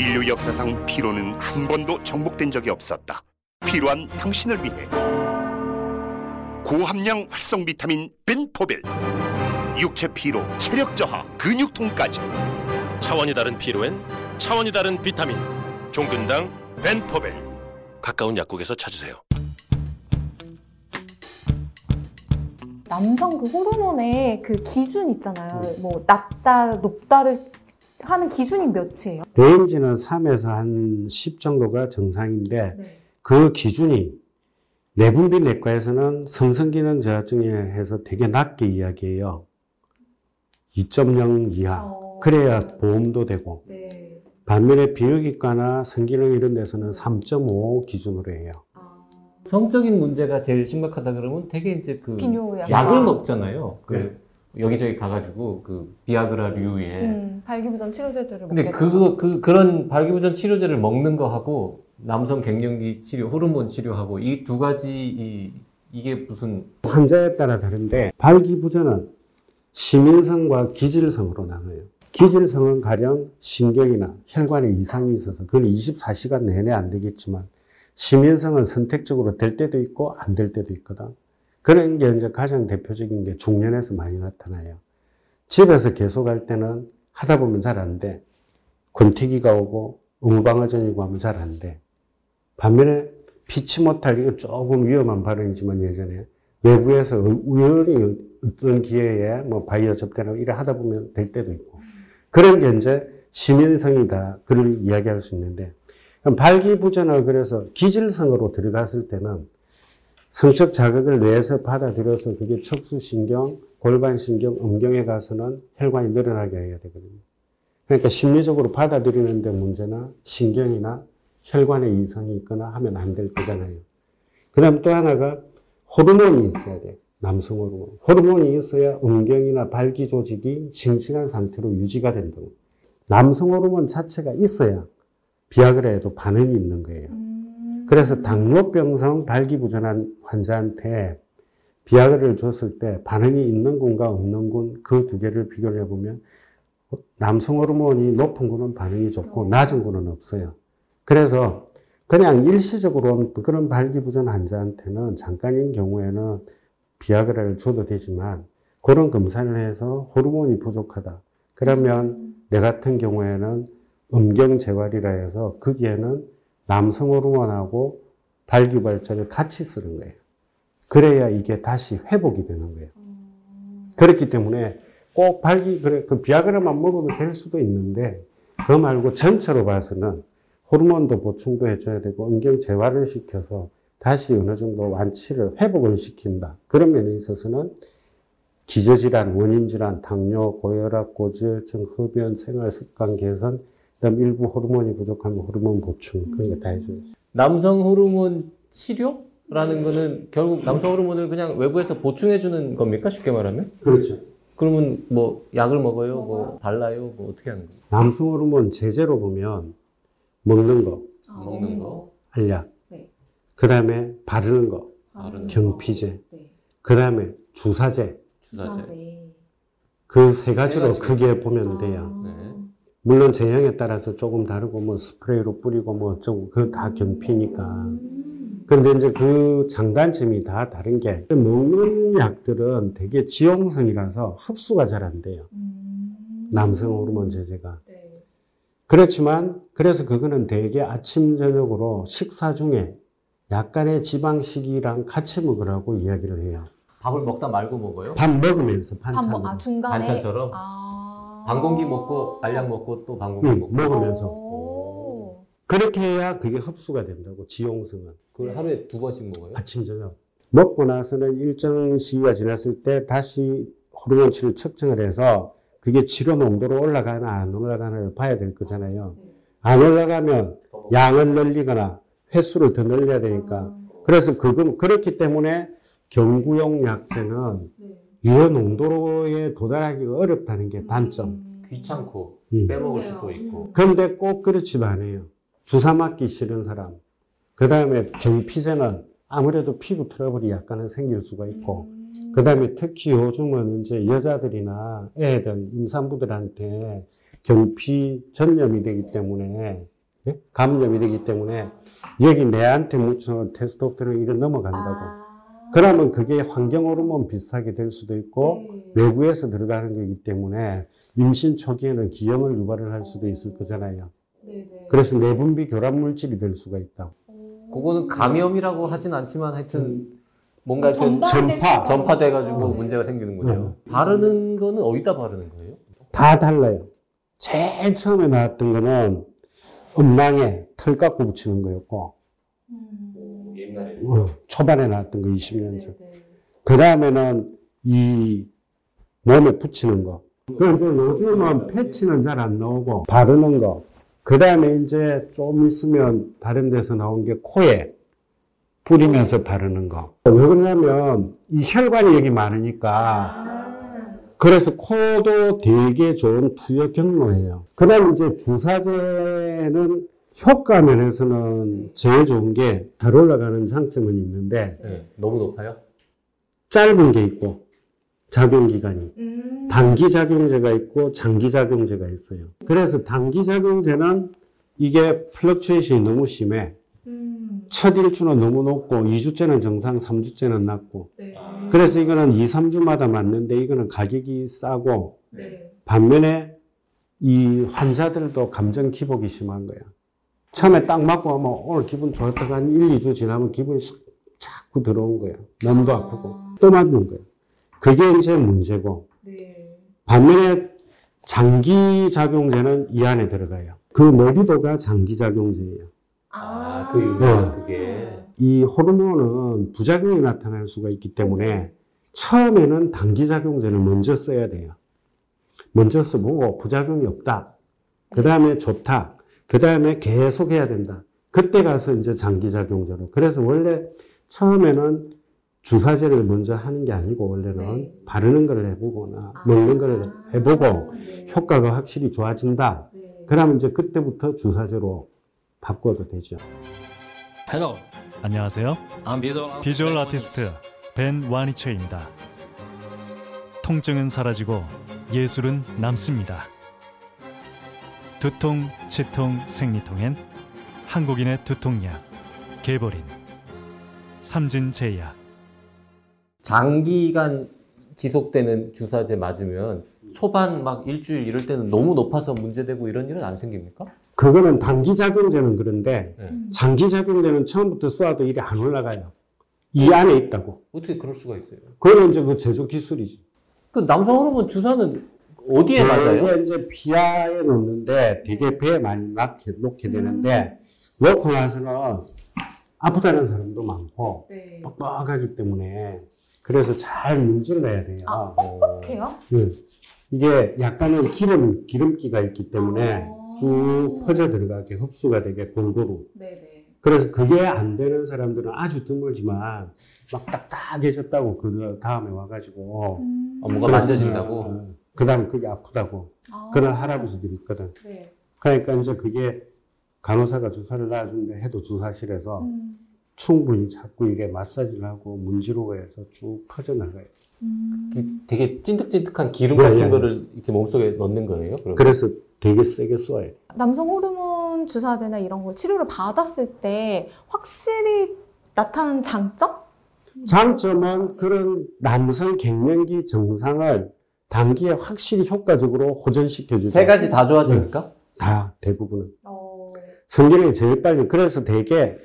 인류 역사상 피로는 한 번도 정복된 적이 없었다. 필요한 당신을 위해 고함량 활성 비타민 벤포벨 육체 피로, 체력 저하, 근육통까지 차원이 다른 피로엔 차원이 다른 비타민 종근당 벤포벨 가까운 약국에서 찾으세요. 남성 그 호르몬의 그 기준 있잖아요. 뭐 낮다, 높다를 하는 기준이 몇이에요? 레인지는 3에서 한 10 정도가 정상인데 그 기준이 내분비 내과에서는 성성기능 저하증에 해서 되게 낮게 이야기해요. 2.0 이하. 어. 그래야 보험도 되고. 네. 반면에 비뇨기과나 성기능 이런 데서는 3.5 기준으로 해요. 아. 성적인 문제가 제일 심각하다 그러면 되게 이제 그 비뇨 약. 약을 먹잖아요. 그 네. 여기저기 가가지고 그 비아그라류의. 음, 발기부전 치료제들을 근데 그거 그 그런 발기부전 치료제를 먹는 거 하고 남성 갱년기 치료, 호르몬 치료하고 이 두 가지 이 이게 무슨 환자에 따라 다른데 발기부전은 시민성과 기질성으로 나눠요. 기질성은 가령 신경이나 혈관에 이상이 있어서 그건 24시간 내내 안 되겠지만 시민성은 선택적으로 될 때도 있고 안 될 때도 있거든. 그런 게 이제 가장 대표적인 게 중년에서 많이 나타나요. 집에서 계속 할 때는 하다 보면 잘 안 돼. 권태기가 오고 의무방어전이고 하면 잘 안 돼. 반면에 피치 못할 이거 조금 위험한 발언이지만 예전에 외부에서 우연히 어떤 기회에 뭐 바이오 접대나 이래 하다 보면 될 때도 있고 그런 게 이제 시민성이다 그를 이야기할 수 있는데 발기부전을 그래서 기질성으로 들어갔을 때는 성적 자극을 뇌에서 받아들여서 그게 척수신경, 골반신경, 음경에 가서는 혈관이 늘어나게 해야 되거든요. 그러니까 심리적으로 받아들이는데 문제나 신경이나 혈관에 이상이 있거나 하면 안 될 거잖아요. 그 다음 또 하나가 호르몬이 있어야 돼. 남성 호르몬. 호르몬이 있어야 음경이나 발기 조직이 싱싱한 상태로 유지가 된다고. 남성 호르몬 자체가 있어야 비아그라에도 반응이 있는 거예요. 음. 그래서 당뇨병성 발기부전한 환자한테 비아그라를 줬을 때 반응이 있는 군과 없는 군 그 두 개를 비교를 해보면 남성 호르몬이 높은 군은 반응이 좋고 낮은 군은 없어요. 그래서 그냥 일시적으로 그런 발기부전 환자한테는 잠깐인 경우에는 비아그라를 줘도 되지만 그런 검사를 해서 호르몬이 부족하다. 그러면 내 같은 경우에는 음경 재활이라 해서 거기에는 남성 호르몬하고 발기발전을 같이 쓰는 거예요. 그래야 이게 다시 회복이 되는 거예요. 그렇기 때문에 꼭 발기, 그래, 그 비아그라만 먹어도 될 수도 있는데, 그거 말고 전체로 봐서는 호르몬도 보충도 해줘야 되고, 음경 재활을 시켜서 다시 어느 정도 완치를, 회복을 시킨다. 그런 면에 있어서는 기저질환, 원인질환, 당뇨, 고혈압, 고지혈증, 흡연, 생활 습관 개선, 그다음 일부 호르몬이 부족하면 호르몬 보충, 그런 거 다 해줘야죠. 남성 호르몬 치료 라는 거는 결국 남성 호르몬을 그냥 외부에서 보충해 주는 겁니까? 쉽게 말하면? 그렇죠. 그러면 뭐 약을 먹어요? 뭐 발라요? 뭐 어떻게 하는 거예요? 남성 호르몬 제재로 보면 먹는 거, 아, 먹는 거. 알약, 네. 그 다음에 바르는 거, 바르는 경피제, 네. 그 다음에 주사제, 주사제. 네. 그세 가지로 가지로. 크게 보면 아. 돼요. 네. 물론 제형에 따라서 조금 다르고 뭐 스프레이로 뿌리고 뭐 어쩌고 그거 다 경피니까. 음. 근데 이제 그 장단점이 다 다른 게 먹는 약들은 되게 지용성이라서 흡수가 잘 안 돼요. 음. 남성 호르몬 제제가. 네. 그렇지만 그래서 그거는 대개 아침 저녁으로 식사 중에 약간의 지방식이랑 같이 먹으라고 이야기를 해요. 밥을 먹다 말고 먹어요? 밥 먹으면서 밥 반찬 먹, 아, 중간에. 반찬처럼? 아. 방공기 먹고 알약 먹고 또 방공기 응, 먹고. 먹으면서. 오. 그렇게 해야 그게 흡수가 된다고 지용성은. 그걸 하루에 두 번씩 먹어요? 아침 저녁. 먹고 나서는 일정 시기가 지났을 때 다시 호르몬치를 측정을 해서 그게 치료 농도로 올라가나 안 올라가나를 봐야 될 거잖아요. 안 올라가면 양을 늘리거나 횟수를 더 늘려야 되니까. 그래서 그건 그렇기 때문에 경구용 약제는 네. 유효 농도에 도달하기가 어렵다는 게 단점. 음. 귀찮고 음. 빼먹을. 수도 있고 근데 꼭 그렇지도 않아요. 주사 맞기 싫은 사람. 그 다음에 경피제는 아무래도 피부 트러블이 약간은 생길 수가 있고, 음. 그 다음에 특히 요즘은 이제 여자들이나 애들, 임산부들한테 경피 전염이 되기 때문에 예? 감염이 되기 때문에 여기 내한테 묻혀 테스토스테론 이게 넘어간다고. 아. 그러면 그게 환경 호르몬 비슷하게 될 수도 있고 네. 외부에서 들어가는 거기 때문에 임신 초기에는 기형을 유발을 할 수도 있을 거잖아요. 네네. 그래서 내분비 교란 물질이 될 수가 있다고. 그거는 감염이라고 하진 않지만 하여튼 뭔가 좀 전파될 전파. 수가 전파돼 가지고 있구나. 문제가 생기는 거죠. 바르는 거는 어디다 바르는 거예요? 다 달라요. 제일 처음에 나왔던 거는 음낭에 털 깎고 붙이는 거였고 음. 어, 초반에 나왔던 거 20년 전. 그 다음에는 이 몸에 붙이는 거. 그 이제 요즘은 패치는 잘 안 나오고 바르는 거. 그 다음에 이제 좀 있으면 다른 데서 나온 게 코에 뿌리면서 바르는 거. 왜 그러냐면 이 혈관이 여기 많으니까 아. 그래서 코도 되게 좋은 투여 경로예요. 그 다음에 이제 주사제는 효과 면에서는 제일 좋은 게 잘 올라가는 장점은 있는데 네, 너무 높아요? 짧은 게 있고 작용 기간이 음. 단기 작용제가 있고 장기 작용제가 있어요. 그래서 단기 작용제는 이게 fluctuation이 너무 심해. 음. 첫 일주는 너무 높고 2주째는 정상, 3주째는 낮고. 네. 그래서 이거는 2, 3주마다 맞는데 이거는 가격이 싸고 네. 반면에 이 환자들도 감정 기복이 심한 거야. 처음에 딱 맞고 하면 오늘 기분 좋았다가 한 1, 2주 지나면 기분이 싹 자꾸 들어온 거야. 몸도 아 프고 또 맞는 거야. 그게 이제 문제고 네. 반면에 장기 작용제는 이 안에 들어가요. 그 내비도가 장기 작용제예요. 아, 그 유명한 네. 그게. 이 호르몬은 부작용이 나타날 수가 있기 때문에 처음에는 단기 작용제를 먼저 써야 돼요. 먼저 써보고 부작용이 없다. 그 다음에 좋다. 그 다음에 계속 해야 된다. 그때 가서 이제 장기 작용제로. 그래서 원래 처음에는 주사제를 먼저 하는 게 아니고 원래는 네. 바르는 걸 해보거나 먹는 걸 해보고 네. 효과가 확실히 좋아진다. 네. 그러면 이제 그때부터 주사제로 바꿔도 되죠. Hello, 안녕하세요. I'm visual, 비주얼 아티스트 벤 와니체입니다. 통증은 사라지고 예술은 남습니다. 두통, 치통, 생리통엔 한국인의 두통약 개보린 삼진제약 장기간 지속되는 주사제 맞으면 초반 막 일주일 이럴 때는 너무 높아서 문제되고 이런 일은 안 생깁니까? 그거는 단기 작용제는 그런데 네. 장기 작용제는 처음부터 쏘아도 일이 안 올라가요. 이 안에 있다고. 어떻게 그럴 수가 있어요? 그거는 이제 그 제조 기술이지. 그 남성 호르몬 주사는 어디에 맞아요? 이제 피하에 놓는데 되게 배에 많이 넣게, 놓게 되는데 놓고 나서는 아프다는 사람도 많고 네. 뻑뻑하기 때문에 그래서 잘 문질러야 돼요. 아, 어, 해요? 네. 이게 약간은 기름, 기름기가 있기 때문에 아. 쭉 퍼져 들어가게 흡수가 되게 골고루. 네네. 그래서 그게 안 되는 사람들은 아주 드물지만 막 딱딱해졌다고 그 다음에 와가지고 음. 어, 뭔가 만져진다고? 그 다음에 그게 아프다고 아. 그런 할아버지들이 있거든. 네. 그러니까 이제 그게 간호사가 주사를 놔주는데 해도 주사실에서 음. 충분히 자꾸 이게 마사지를 하고 문지르고 해서 쭉 퍼져나가요. 음. 그 되게 찐득찐득한 기름 네, 같은 네. 거를 이렇게 몸속에 넣는 거예요? 그러면? 그래서 되게 세게 쏘아요. 남성 호르몬 주사제나 이런 거 치료를 받았을 때 확실히 나타나는 장점? 장점은 그런 남성 갱년기 증상을 단기에 확실히 효과적으로 호전시켜주죠. 세 가지 다 좋아집니까? 다 대부분은. 어. 성기능이 제일 빨리. 그래서 되게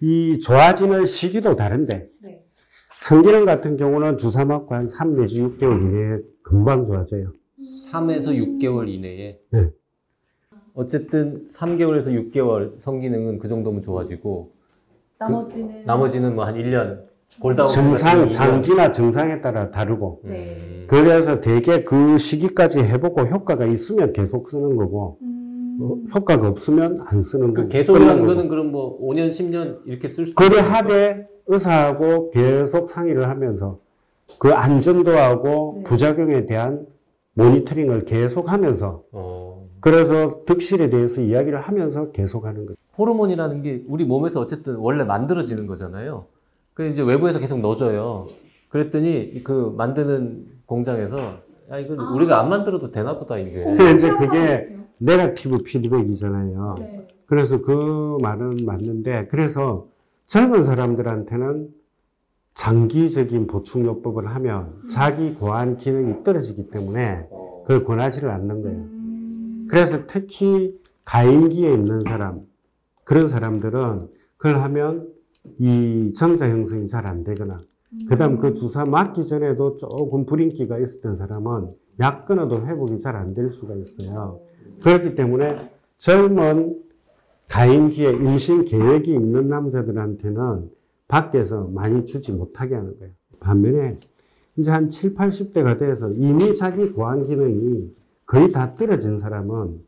이 좋아지는 시기도 다른데 네. 성기능 같은 경우는 주사 맞고 한 3 내지 6개월 이내에 금방 좋아져요. 3에서 6개월 이내에. 네. 어쨌든 3개월에서 6개월 성기능은 그 정도면 좋아지고 나머지는 나머지는 뭐 한 1년 골다운 증상, 장기나 증상에 따라 다르고. 네. 그래서 되게 그 시기까지 해보고 효과가 있으면 계속 쓰는 거고, 음. 어, 효과가 없으면 안 쓰는 그 거고. 계속이라는 거는 그럼 뭐 5년, 10년 이렇게 쓸 수 그래 하되 의사하고 계속 상의를 하면서 그 안전도하고 네. 부작용에 대한 모니터링을 계속 하면서 어, 그래서 득실에 대해서 이야기를 하면서 계속 하는 거죠. 호르몬이라는 게 우리 몸에서 어쨌든 원래 만들어지는 거잖아요. 그 이제 외부에서 계속 넣어줘요. 그랬더니 그 만드는 공장에서 야, 이건 우리가 안 만들어도 되나 보다, 이게. 근데 이제 그게 네가티브 피드백이잖아요. 그래서 그 말은 맞는데, 그래서 젊은 사람들한테는 장기적인 보충요법을 하면 자기 고안 기능이 떨어지기 때문에 그걸 권하지를 않는 거예요. 그래서 특히 가임기에 있는 사람, 그런 사람들은 그걸 하면 이 정자 형성이 잘 안 되거나, 그 다음 그 주사 맞기 전에도 조금 불인기가 있었던 사람은 약 끊어도 회복이 잘 안 될 수가 있어요. 그렇기 때문에 젊은 가임기에 임신 계획이 있는 남자들한테는 밖에서 많이 주지 못하게 하는 거예요. 반면에 이제 한 7, 80대가 돼서 이미 자기 고안 기능이 거의 다 떨어진 사람은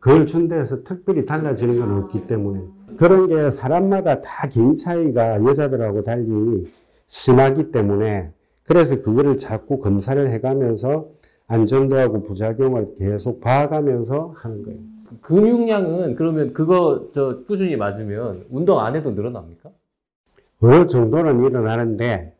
그걸 준 데에서 특별히 달라지는 건 없기 때문에 그런 게 사람마다 다 개인 차이가 여자들하고 달리 심하기 때문에 그래서 그거를 자꾸 검사를 해가면서 안전도하고 부작용을 계속 봐가면서 하는 거예요. 근육량은 그러면 그거 저 꾸준히 맞으면 운동 안 해도 늘어납니까? 어느 정도는 일어나는데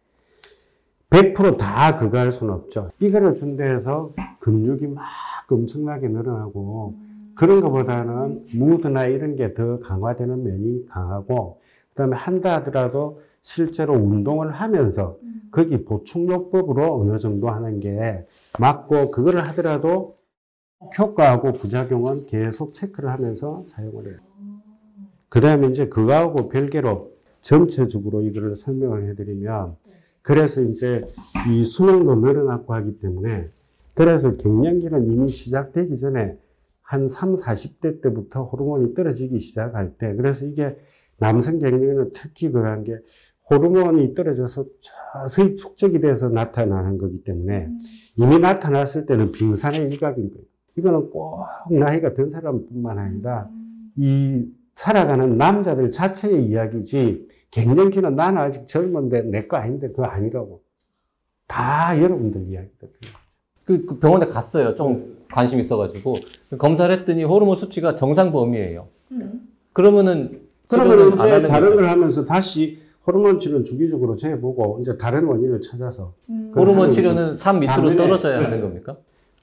100%다 그거 할 수는 없죠. 이거를 준 데에서 근육이 막 엄청나게 늘어나고 그런 것보다는 무드나 이런 게 더 강화되는 면이 강하고 그다음에 한다 하더라도 실제로 운동을 하면서 거기 보충요법으로 어느 정도 하는 게 맞고 그거를 하더라도 효과하고 부작용은 계속 체크를 하면서 사용을 해요. 그 다음에 이제 그거하고 별개로 전체적으로 이거를 설명을 해드리면 그래서 이제 이 수명도 늘어났고 하기 때문에 그래서 갱년기는 이미 시작되기 전에 한 3, 40대 때부터 호르몬이 떨어지기 시작할 때 그래서 이게 남성 갱년기는 특히 그런 게 호르몬이 떨어져서 서서히 축적이 돼서 나타나는 거기 때문에 이미 나타났을 때는 빙산의 일각인 거예요. 이거는 꼭 나이가 든 사람뿐만 아니라 이 살아가는 남자들 자체의 이야기지 갱년기는 나는 아직 젊은데 내 거 아닌데 그거 아니라고. 다 여러분들 이야기거든요. 그, 그 병원에 갔어요. 좀 관심 있어가지고 검사를 했더니 호르몬 수치가 정상 범위예요. 그러면은 그러면 이제 다른 거죠. 걸 하면서 다시 호르몬 치료는 주기적으로 재보고 이제 다른 원인을 찾아서 그걸 호르몬 치료는 3 밑으로 떨어져야 하는 겁니까?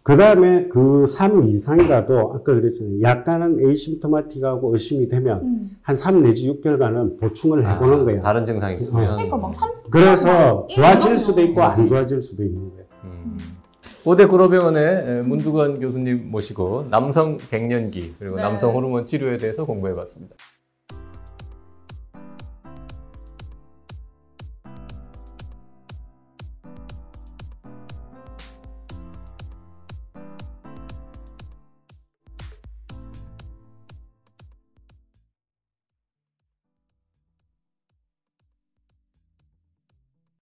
그 다음에 그 3 이상이라도 아까 그랬잖아요. 약간은 에이심토마틱하고 의심이 되면 한3 내지 6개월간은 보충을 해보는 아, 거예요. 다른 증상이 있으면. 그러니까 막 삼, 그래서 좋아질 수도 있고 안 좋아질 수도 있는 거예요. 음. 고대 구로병원의 문두관 교수님 모시고 남성 갱년기 그리고 네. 남성 호르몬 치료에 대해서 공부해 봤습니다.